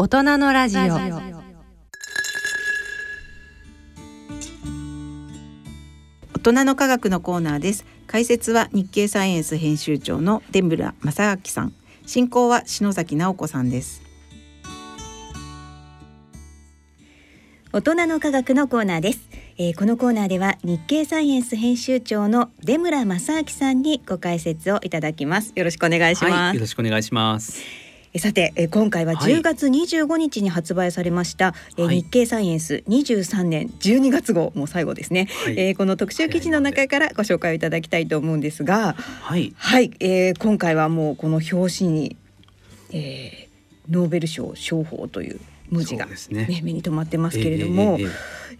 大人のラジオ。大人の科学のコーナーです。解説は日経サイエンス編集長の出村正明さん。進行は篠崎直子さんです。大人の科学のコーナーです、えーこのコーナーでは日経サイエンス編集長の出村正明さんにご解説をいただきます。よろしくお願いします、はい、よろしくお願いします。えさて、えー今回ははい。10月25日に発売されました、えーはい。日経サイエンス23年12月号もう最後ですね、はい。えーこの特集記事の中からご紹介をいただきたいと思うんですがはい、はい、えー今回はもうこの表紙に、えーノーベル賞賞法という文字がね。ね目に留まってますけれども、えええ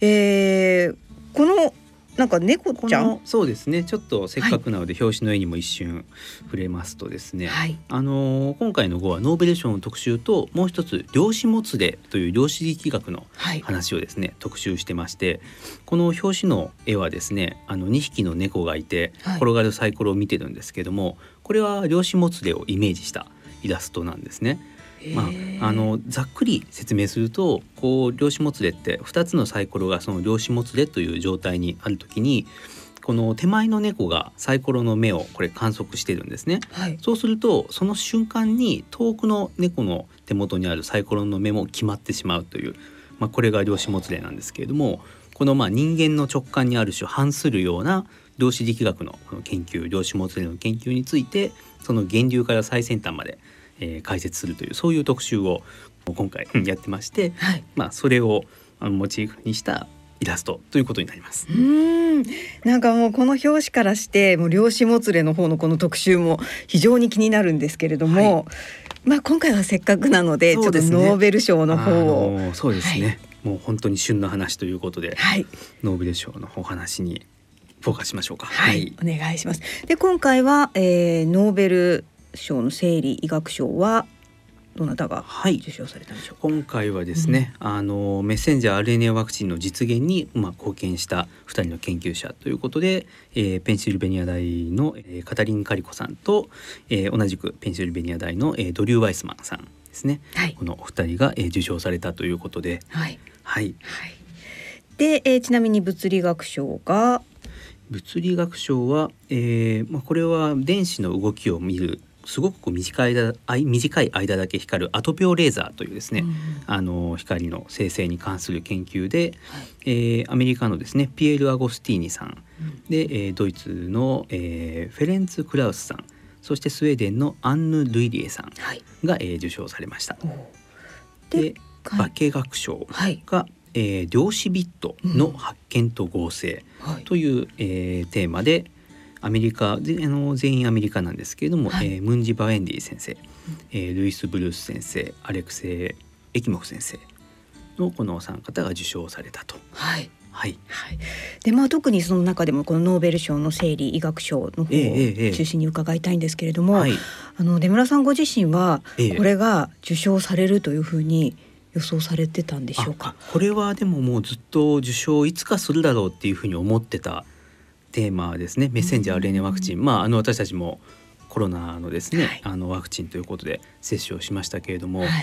ええーこのなんか猫こちゃん？のそうですね。ちょっとせっかくなので表紙の絵にも一瞬触れますとですね。はいあのー今回の号はノーベル賞の特集ともう一つ量子もつれという量子力学のはい話をですね特集してましてこの表紙の絵はですねあの2匹の猫がいてはい転がるサイコロを見てるんですけども、これは量子もつれをイメージしたイラストなんですね。まあ、あのざっくり説明するとこう量子もつれって2つのサイコロがその量子もつれという状態にある時にこの手前の猫がサイコロの目をこれ観測してるんですね。はいそうするとその瞬間に遠くの猫の手元にあるサイコロの目も決まってしまうという、まあ、これが量子もつれなんですけれどもこのまあ人間の直感にある種反するような量子力学のこの研究量子もつれの研究についてその源流から最先端まで、えー解説するというそういう特集を今回やってまして、はい。まあ、それをモチーフにしたイラストということになります。う。ーん。なんかもうこの表紙からしてもう量子もつれの方のこの特集も非常に気になるんですけれども、まあ今回はせっかくなのでちょっとノーベル賞の方を、そうですね、はもう本当に旬の話ということで、はい。ノーベル賞のお話にフォーカスしましょうか。はい、お願いします。で今回は、えー、ノーベル賞の生理医学賞はどなたがはい。受賞されたんでしょうか？今回はですね、あのメッセンジャー RNA ワクチンの実現に、まあ、貢献した2人の研究者ということで、えーペンシルベニア大の、えーカタリン・カリコさんと、えー同じくペンシルベニア大の、えードリュー・ワイスマンさんですね。はい。このお二人が、えー受賞されたということで、はい。はい、はい。で、えー、ちなみに物理学賞が？物理学賞は、えーまあ、これは電子の動きを見るすごくこう短い間あい短い間だけ光るアトピオレーザーというですね、うんあの光の生成に関する研究で、えーアメリカのですねピエール・アゴスティーニさん。で、えードイツの、えーフェレンツ・クラウスさん。そしてスウェーデンのアンヌ・ルイリエさんはい。が、えー受賞されました。でで化学賞はい。が、えー量子ビットの発見と合成はい。という、えーテーマでアメリカであの全員アメリカなんですけれども、はいえームンジ・バウェンディ先生、えールイス・ブルース先生アレクセイ・エキモフ先生のこのお三方が受賞されたと。はい。はい、はい。でまあ特にその中でもこのノーベル賞の生理医学賞の方ええええを中心に伺いたいんですけれども、はい、あの出村さんご自身はええこれが受賞されるというふうに予想されてたんでしょうか？これはでももうずっと受賞いつかするだろうっていうふうに思ってたテーマですね。メッセンジャー RNA ワクチン、まああの私たちもコロナのですね、はい。あのワクチンということで接種をしましたけれども、はい。やっ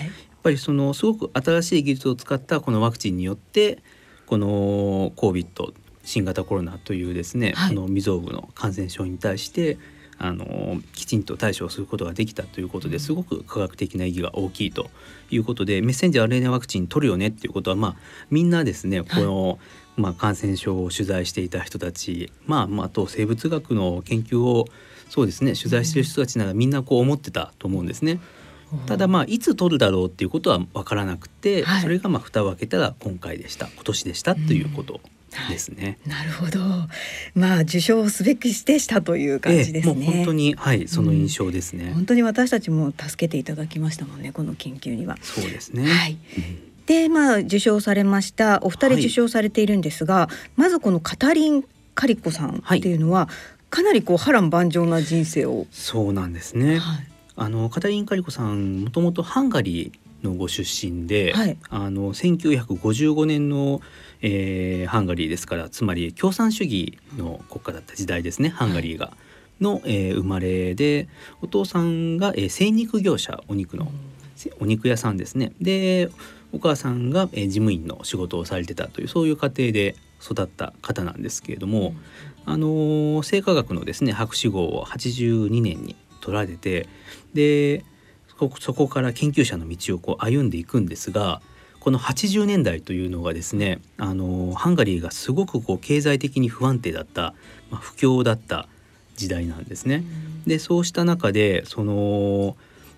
ぱりそのすごく新しい技術を使ったこのワクチンによってこの COVID 新型コロナというですね、はい。この未曾有の感染症に対してあのきちんと対処をすることができたということですごく科学的な意義が大きいということでメッセンジャー RNA ワクチン取るよねっていうことはまあみんなですねこの、まあ、感染症を取材していた人たち、まあ、まああと生物学の研究をそうですね取材している人たちならみんなこう思ってたと思うんですね。ただまあいつ取るだろうっていうことは分からなくて、はいそれがまあ蓋を開けたら今回でした今年でしたということですね。なるほど。まあ受賞すべきでしたという感じですね。ええもう本当にはいその印象ですね。本当に私たちも助けていただきましたもんねこの研究には。そうですね。はい。うんでまあ受賞されましたお二人はい。受賞されているんですが、まずこのカタリン・カリコさんっていうのは、かなりこう波乱万丈な人生を。そうなんですね。はい。あのカタリン・カリコさんもともとハンガリーのご出身で、はい。あの1955年の、えーハンガリーですからつまり共産主義の国家だった時代ですねハンガリーが。の、えー生まれでお父さんが、えー精肉業者お肉のお肉屋さんですね。でお母さんが、えー事務員の仕事をされてたというそういう家庭で育った方なんですけれども、あのー生化学のですね博士号を82年に取られてでそそこから研究者の道をこう歩んでいくんですがこの80年代というのがですね、あのーハンガリーがすごくこう経済的に不安定だった、まあ、不況だった時代なんですね。でそうした中でその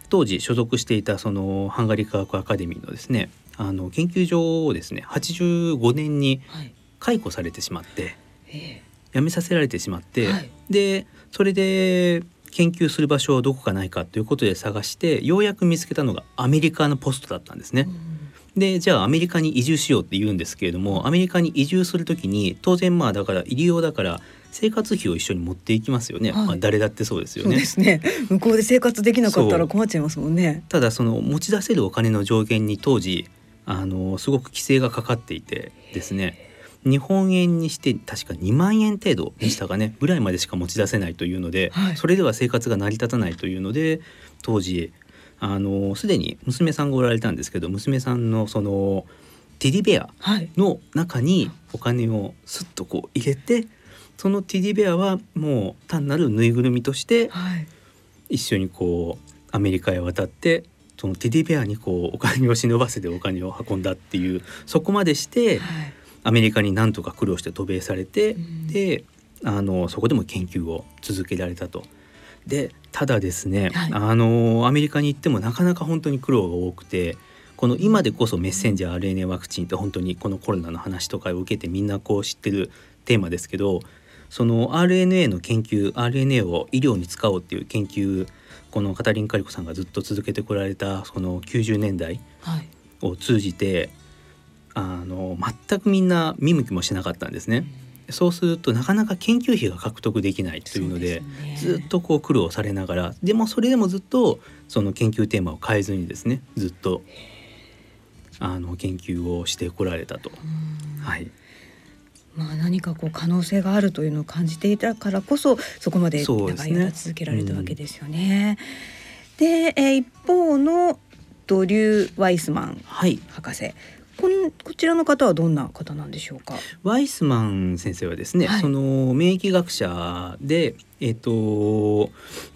当時所属していたそのハンガリー科学アカデミーのですねあの研究所をですね85年にはい。解雇されてしまってえ辞めさせられてしまって、はい。でそれで研究する場所はどこかないかということで探してようやく見つけたのがアメリカのポストだったんですね。でじゃあアメリカに移住しようって言うんですけれどもアメリカに移住する時に当然まあだから入り用だから生活費を一緒に持っていきますよね、はい。まあ、誰だってそうですよそうね。ですね。向こうで生活できなかったら困っちゃいますもんね。ただその持ち出せるお金の上限に当時あのすごく規制がかかっていてですね。日本円にして確か2万円程度でしたかね。ぐらいまでしか持ち出せないというので、はい。それでは生活が成り立たないというので当時あのすでに娘さんがおられたんですけど娘さんのそのテディベアはい。の中にお金をスッとこう入れてそのテディベアはもう単なるぬいぐるみとしてはい。一緒にこうアメリカへ渡ってそのテディベアにこうお金を忍ばせてお金を運んだっていうそこまでしてはい。アメリカになんとか苦労して渡米されて、うん。であのそこでも研究を続けられたと。でただですね、はい。あのアメリカに行ってもなかなか本当に苦労が多くてこの今でこそメッセンジャー RNA ワクチンって本当にこのコロナの話とかを受けてみんなこう知ってるテーマですけどその RNA の研究 RNA を医療に使おうっていう研究このカタリン・カリコさんがずっと続けてこられたその90年代はい。を通じてあの全くみんな見向きもしなかったんですね。そうするとなかなか研究費が獲得できないというのでね。ずっとこう苦労されながらでもそれでもずっとその研究テーマを変えずにですねずっとあの研究をしてこられたと。うん。はい、まあ何かこう可能性があるというのを感じていたからこそそこまで長い間続けられたわけですよね。で、えー一方のドリュー・ワイスマンはい、博士こんこちらの方はどんな方なんでしょうか？ワイスマン先生はですね、はいその免疫学者でえっ、とも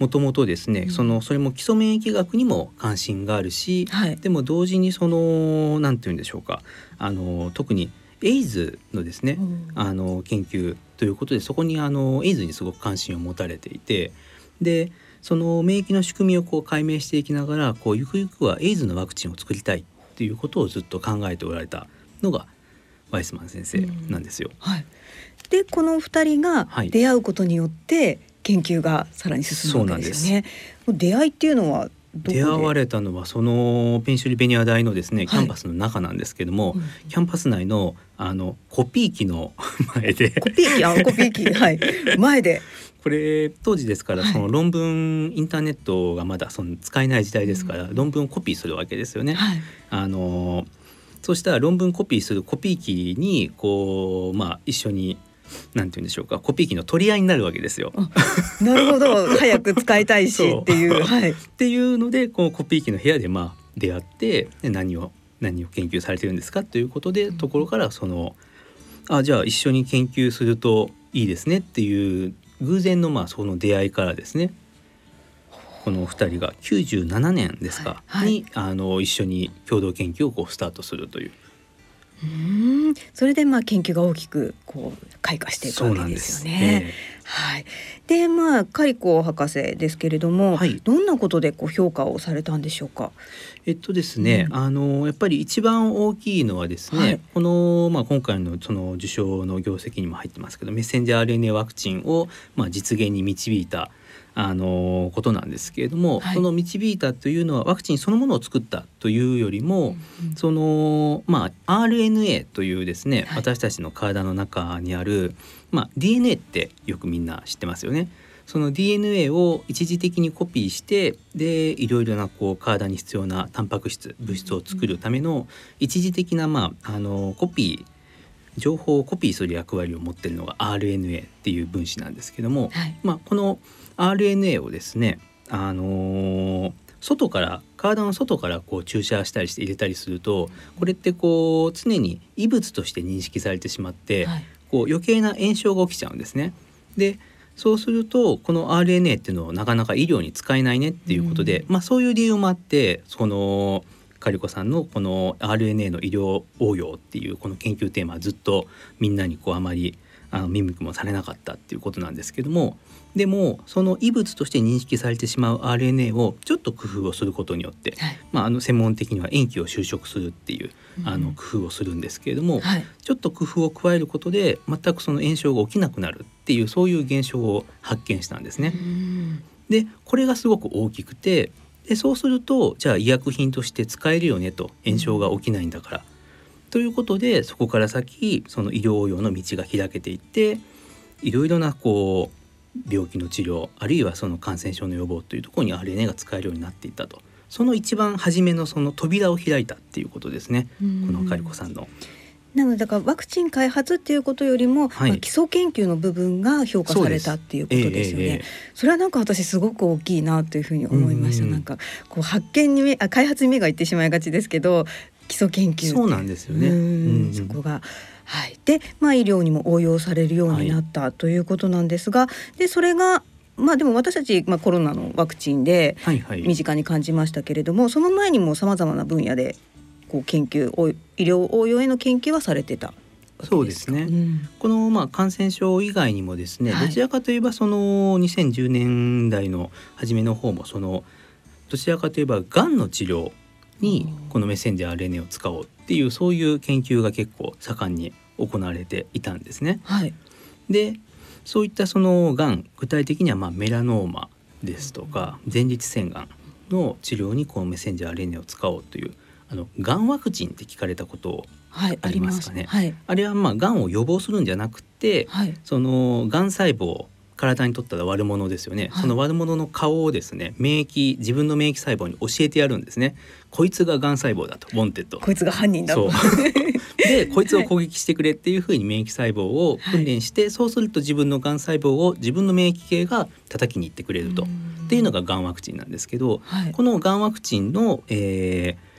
ともとですね、うんそのそれも基礎免疫学にも関心があるし、はい。でも同時にそのなんて言うんでしょうかあの特にエイズのですね、うんあの研究ということでそこにあのエイズにすごく関心を持たれていてでその免疫の仕組みをこう解明していきながらこうゆくゆくはエイズのワクチンを作りたいっていうことをずっと考えておられたのがワイスマン先生なんですよ。はい。でこの二人がはい出会うことによって研究がさらに進むわけですよね。出会いっていうのは出会われたのはそのペンシルベニア大のですねキャンパスの中なんですけども、うんキャンパス内のあのコピー機の 前で。コピー機？あコピー機？はい。前で。これ当時ですからはい。その論文インターネットがまだその使えない時代ですから、うん論文をコピーするわけですよね。はい。あのそしたら論文コピーするコピー機にこうまあ一緒になんて言うんでしょうかコピー機の取り合いになるわけですよ。なるほど。早く使いたいしっていう。はい。っていうのでこのコピー機の部屋でまあ出会ってで何を何を研究されてるんですかということで、ところからそのあじゃあ一緒に研究するといいですねっていう偶然のまあその出会いからですね。この二人が97年ですか、はい。はい。にあの一緒に共同研究をこうスタートするといううーんそれでまあ研究が大きくこう開花していくわけでそうなんですすよね。えはい。でまあカリコ博士ですけれども、はいどんなことでこう評価をされたんでしょうか？えっとですね、うんあのやっぱり一番大きいのはですね、はいこの、まあ、今回のその受賞の業績にも入ってますけどメッセンジャー RNA ワクチンを、まあ、実現に導いたあのことなんですけれども、はい。その導いたというのはワクチンそのものを作ったというよりも、そのまあ RNA というですね、はい。私たちの体の中にある、まあ、DNA ってよくみんな知ってますよね。その DNA を一時的にコピーしてでいろいろなこう体に必要なタンパク質物質を作るための一時的な、まあ、あのコピー情報をコピーする役割を持っているのが RNA っていう分子なんですけども、はい。まあ、この RNA をですね、あのー外から体の外からこう注射したりして入れたりするとこれってこう常に異物として認識されてしまって、はいこう余計な炎症が起きちゃうんですね。でそうするとこの RNA っていうのをなかなか医療に使えないねっていうことで、まあそういう理由もあってそのカリコさんのこの RNA の医療応用っていうこの研究テーマはずっとみんなにこうあまりあの見向きもされなかったっていうことなんですけどもでもその異物として認識されてしまう RNA をちょっと工夫をすることによって、はい。まあ、あの専門的には塩基を修飾するっていうあうん。の工夫をするんですけれども、はい。ちょっと工夫を加えることで全くその炎症が起きなくなるっていうそういう現象を発見したんですね。うん。でこれがすごく大きくてでそうするとじゃあ医薬品として使えるよねと炎症が起きないんだから。ということでそこから先その医療応用の道が開けていっていろいろなこう病気の治療あるいはその感染症の予防というところに RNA が使えるようになっていったとその一番初めのその扉を開いたっていうことですねこのカリコさんの。なのでだからワクチン開発っていうことよりも、はい。まあ基礎研究の部分が評価されたっていうことですよね。ええええそれはなんか私すごく大きいなというふうに思いました。うんなんかこう発見に目あ開発に目がいってしまいがちですけど基礎研究そうなんですよね。そこが。はい。でまあ医療にも応用されるようになったということなんですが、でそれがまあでも私たちまあコロナのワクチンではいはい。身近に感じましたけれども、その前にもさまざまな分野でこう研究お医療応用への研究はされてた。そうですね。うんこのまあ感染症以外にもですね、はいどちらかといえばその2010年代の初めの方もそのどちらかといえばがんの治療にこのメッセンジャー RNA を使おうっていうそういう研究が結構盛んに行われていたんですね。はい。でそういったそのがん具体的にはまあメラノーマですとか前立腺がんの治療にこのメッセンジャー RNA を使おうというあのがんワクチンって聞かれたこと。ありますかね？はい。あれはまあがんを予防するんじゃなくてはい。そのがん細胞体にとったら悪者ですよね、はいその悪者の顔をですね免疫自分の免疫細胞に教えてやるんですねこいつががん細胞だと wanted こいつが犯人だ。そう でこいつを攻撃してくれっていうふうに免疫細胞を訓練して、そうすると自分のがん細胞を自分の免疫系が叩きに行ってくれると、っていうのががんワクチンなんですけど、はい。このがんワクチンの、えー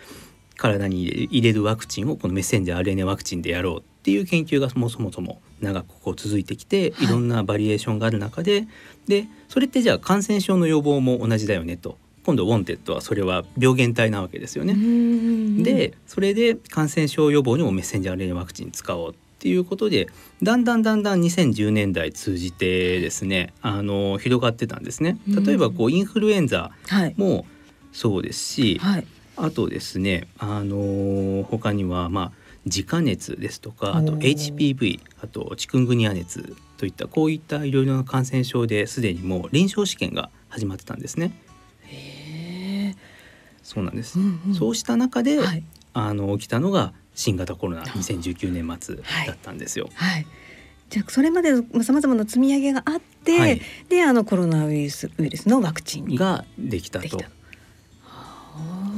体に入れるワクチンをこのメッセンジャー RNA ワクチンでやろうっていう研究がそもそもそも長くこう続いてきてはいいろんなバリエーションがある中で、でそれってじゃあ感染症の予防も同じだよねと今度 wanted はそれは病原体なわけですよね。ねでそれで感染症予防にもメッセンジャー RNA ワクチン使おうっていうことでだんだんだんだん2010年代通じてですねあの広がってたんですね。例えばこうインフルエンザはい。もそうですし、はい。あとですね、あのー他にはまあジカ熱ですとか、あと HPV、あとチクングニア熱といったこういったいろいろな感染症ですでにもう臨床試験が始まってたんですね。そうなんです。うんうんそうした中で、はい。あの起きたのが新型コロナ2019年末だったんですよ。はい。じゃあそれまでさまざまな積み上げがあって、はいであのコロナウイルスウイルスのワクチンにができたと。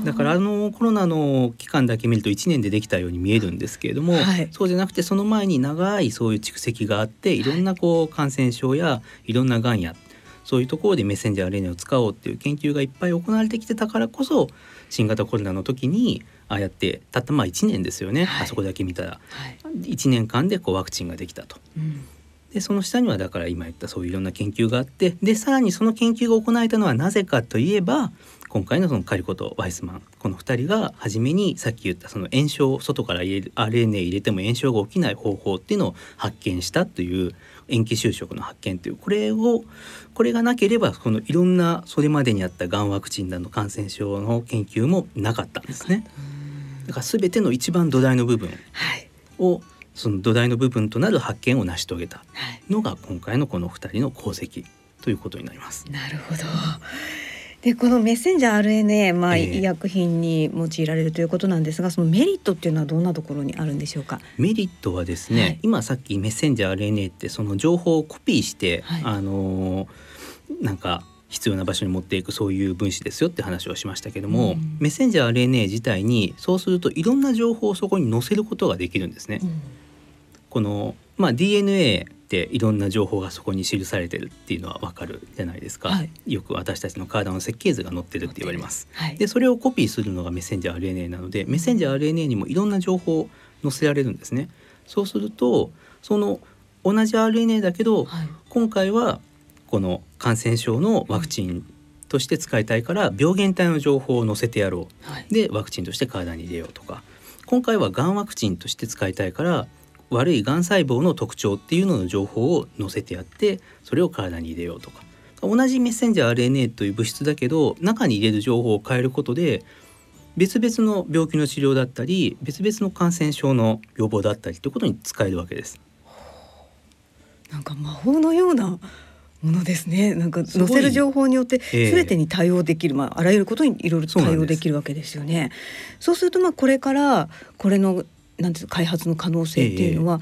だからあのコロナの期間だけ見ると1年でできたように見えるんですけれども、はい。そうじゃなくてその前に長いそういう蓄積があってい。ろんなこう感染症やいろんながんやそういうところでメッセンジャー RNA を使おうっていう研究がいっぱい行われてきてたからこそ新型コロナの時にああやってたったまあ1年ですよね、はい。あそこだけ見たら。はい。1年間でこうワクチンができたと。うん。でその下にはだから今言ったそういういろんな研究があってでさらにその研究が行われたのはなぜかといえば今回のそのカリコとワイスマンこの2人が初めにさっき言ったその炎症外から入れる RNA 入れても炎症が起きない方法っていうのを発見したという塩基修飾の発見というこれをこれがなければこのいろんなそれまでにあったがんワクチンなどの感染症の研究もなかったんですね。だから全ての一番土台の部分はい。をその土台の部分となる発見を成し遂げたはい。のが今回のこの2人の功績ということになります。なるほど。でこのメッセンジャー RNA、まあええ。医薬品に用いられるということなんですがそのメリットっていうのはどんなところにあるんでしょうか？メリットはですね、はい。今さっきメッセンジャー RNA ってその情報をコピーして、はい。あのーなんか必要な場所に持っていくそういう分子ですよって話をしましたけども、うん。メッセンジャー RNA 自体にそうするといろんな情報をそこに載せることができるんですね。この、まあ、DNA っていろんな情報がそこに記されてるっていうのはわかるじゃないですか、はい。よく私たちの体の設計図が載ってるって言われます。はい。でそれをコピーするのがメッセンジャー RNA なのでメッセンジャー RNA にもいろんな情報を載せられるんですね。そうするとその同じ RNA だけど、はい。今回はこの感染症のワクチンとして使いたいから病原体の情報を載せてやろう。はい。でワクチンとして体に入れようとか。今回はがんワクチンとして使いたいから悪いがん細胞の特徴っていうのの情報を載せてやってそれを体に入れようとか同じメッセンジャー RNA という物質だけど中に入れる情報を変えることで別々の病気の治療だったり別々の感染症の予防だったりということに使えるわけです。なんか魔法のようなものですね。なんか載せる情報によってええ全てに対応できる、まああらゆることにいろいろ対応できるわけですよね。そうするとまあこれからこれのなんていうの開発の可能性っていうのは、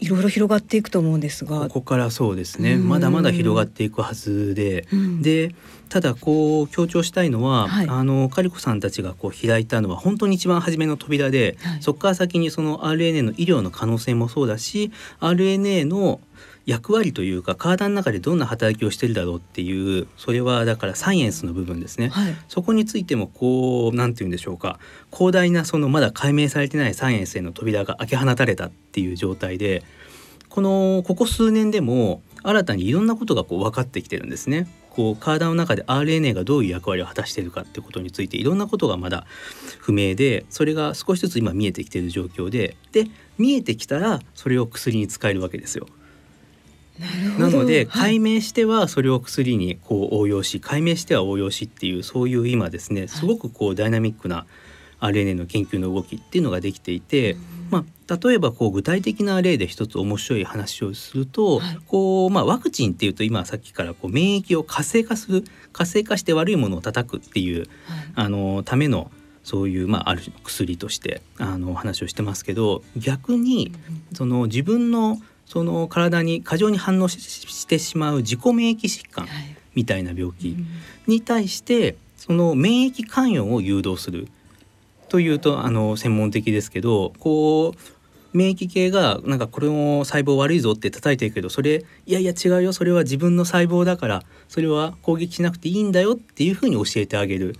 いろいろ広がっていくと思うんですが。こ、こからそうですね。うん。まだまだ広がっていくはずで、うん。でただこう強調したいのは、はい。あのカリコさんたちがこう開いたのは本当に一番初めの扉で、はい。そこから先にその RNA の医療の可能性もそうだし RNA の役割というか体の中でどんな働きをしてるだろうっていうそれはだからサイエンスの部分ですね。はい、そこについてもこうなんて言うんでしょうか広大なそのまだ解明されてないサイエンスへの扉が開け放たれたっていう状態でこのここ数年でも新たにいろんなことがこう分かってきてるんですね。こう体の中で RNA がどういう役割を果たしているかってことについていろんなことがまだ不明でそれが少しずつ今見えてきている状況でで見えてきたらそれを薬に使えるわけですよ。なのではい。解明してはそれを薬にこう応用し解明しては応用しっていうそういう今ですねすごくこうダイナミックな RNA の研究の動きっていうのができていて、まあ、例えばこう具体的な例で一つ面白い話をすると、はい。こうまあ、ワクチンっていうと今さっきからこう免疫を活性化する活性化して悪いものを叩くっていうはい。あのためのそういう、まあ、ある薬としてあの話をしてますけど逆にその自分のその体に過剰に反応ししてしまう自己免疫疾患はい。みたいな病気うん。に対してその免疫関与を誘導するというとあの専門的ですけどこう免疫系がなんかこれも細胞悪いぞって叩いてるけどそれいやいや違うよそれは自分の細胞だからそれは攻撃しなくていいんだよっていうふうに教えてあげる。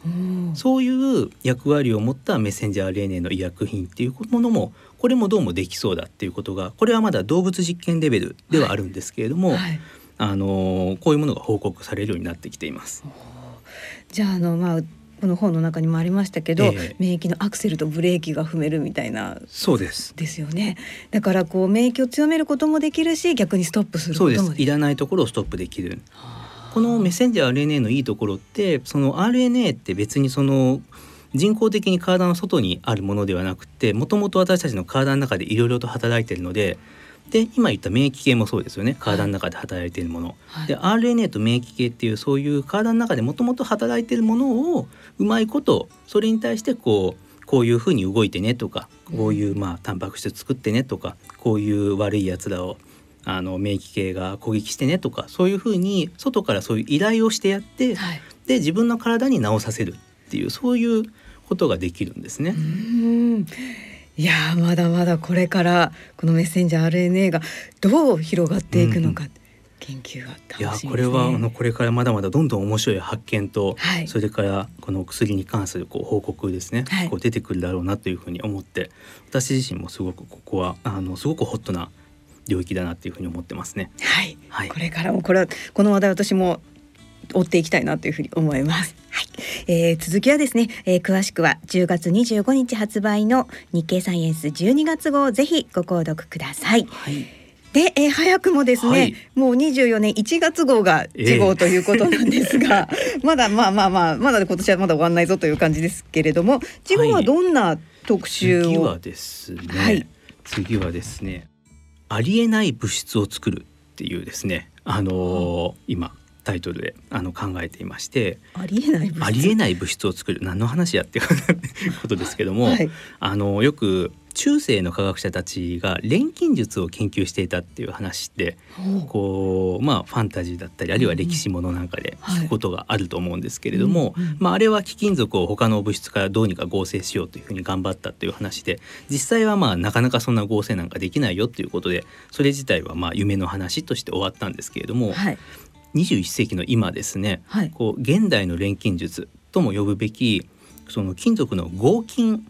そういう役割を持ったメッセンジャー RNA の医薬品っていうものもこれもどうもできそうだっていうことがこれはまだ動物実験レベルではあるんですけれども、はい。あのこういうものが報告されるようになってきています。じゃああのまあこの本の中にもありましたけど、ええ。免疫のアクセルとブレーキが踏めるみたいな。そうです。ですよね。だからこう免疫を強めることもできるし、逆にストップするそうですこともできる。いらないところをストップできる。このメッセンジャー RNA のいいところってその RNA って別にその人工的に体の外にあるものではなくてもともと私たちの体の中でいろいろと働いているのでで今言った免疫系もそうですよね。体の中で働いているもの、はい。で RNA と免疫系っていうそういう体の中でもともと働いているものをうまいことそれに対してこうこういうふうに動いてねとかこういうまあタンパク質作ってねとかこういう悪いやつらをあの免疫系が攻撃してねとかそういうふうに外からそういう依頼をしてやってはい。で自分の体に治させるっていうそういうことができるんですね。いやーまだまだこれからこのメッセンジャー RNA がどう広がっていくのか、研究がいや楽しみですね。これはあのこれからまだまだどんどん面白い発見と、はい。それからこの薬に関するこう報告ですね、はい。こう出てくるだろうなというふうに思って私自身もすごくここはあのすごくホットな領域だなっていうふうに思ってますね。はい、はい。これからもこれはこの話題私も追っていきたいなというふうに思います。はい、えー続きはですね、えー詳しくは10月25日発売の日経サイエンス12月号をぜひご購読ください。はい、で、えー早くもですね、はい。もう24年1月号が次号ということなんですが、まだまあまあまあまだ今年はまだ終わんないぞという感じですけれども次号はどんな特集を、次はですね、はい。次はですねありえない物質を作るっていうですねあのー今タイトルであの考えていましてありえない物質。を作る何の話やっていうことですけども、はい。あのよく中世の科学者たちが錬金術を研究していたっていう話ってこうまあファンタジーだったりあるいは歴史ものなんかで聞くことがあると思うんですけれども、まあ、あれは貴金属を他の物質からどうにか合成しようというふうに頑張ったっていう話で実際はまあなかなかそんな合成なんかできないよっていうことでそれ自体はまあ夢の話として終わったんですけれども、はい、21世紀の今ですね、はい、こう現代の錬金術とも呼ぶべきその金属の合金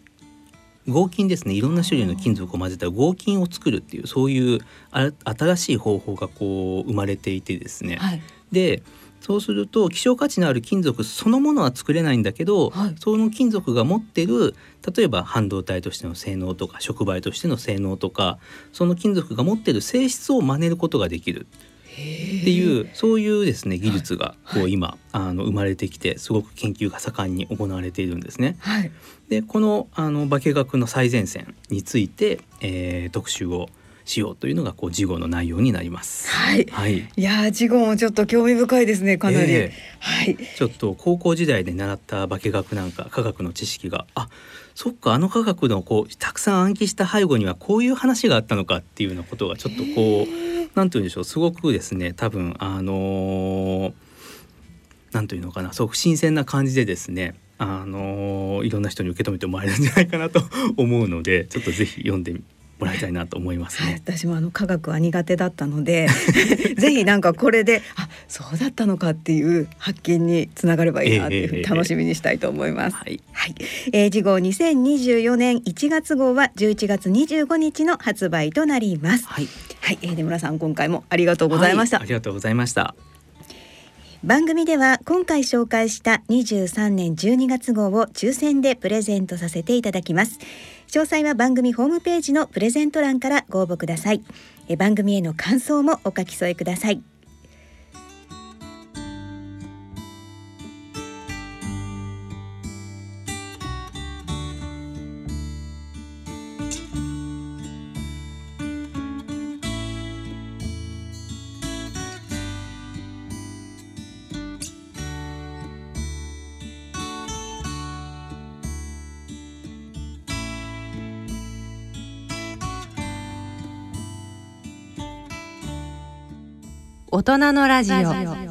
合金ですね。いろんな種類の金属を混ぜた合金を作るっていうそういう新しい方法がこう生まれていてですね、はい、でそうすると希少価値のある金属そのものは作れないんだけど、はい、その金属が持ってる例えば半導体としての性能とか触媒としての性能とかその金属が持ってる性質を真似ることができるっていうそういうですね技術がこう今、あの生まれてきてすごく研究が盛んに行われているんですね。はい、でこのあの化学の最前線について、えー、特集をしようというのがこう事後の内容になります。はい。はい、いや事後もちょっと興味深いですね。かなり、えー、はい。ちょっと高校時代で習った化学なんか科学の知識があそっかあの科学のこうたくさん暗記した背後にはこういう話があったのかっていうようなことがちょっとこう。なんて言うんでしょうすごくですね多分あのなんというのかなすごく新鮮な感じでですねあのいろんな人に受け止めてもらえるんじゃないかなと思うのでちょっとぜひ読んでもらいたいなと思いますね。はい、私もあの科学は苦手だったので ぜひなんかこれであそうだったのかっていう発見につながればいいなっていうふうに楽しみにしたいと思います。はい、はい、えー、次号2024年1月号は11月25日の発売となります。はい、はい、えー、出村さん今回もありがとうございました。はい、ありがとうございました。番組では今回紹介した23年12月号を抽選でプレゼントさせていただきます詳細は番組ホームページのプレゼント欄からご応募ください。え番組への感想もお書き添えください。大人のラジオ。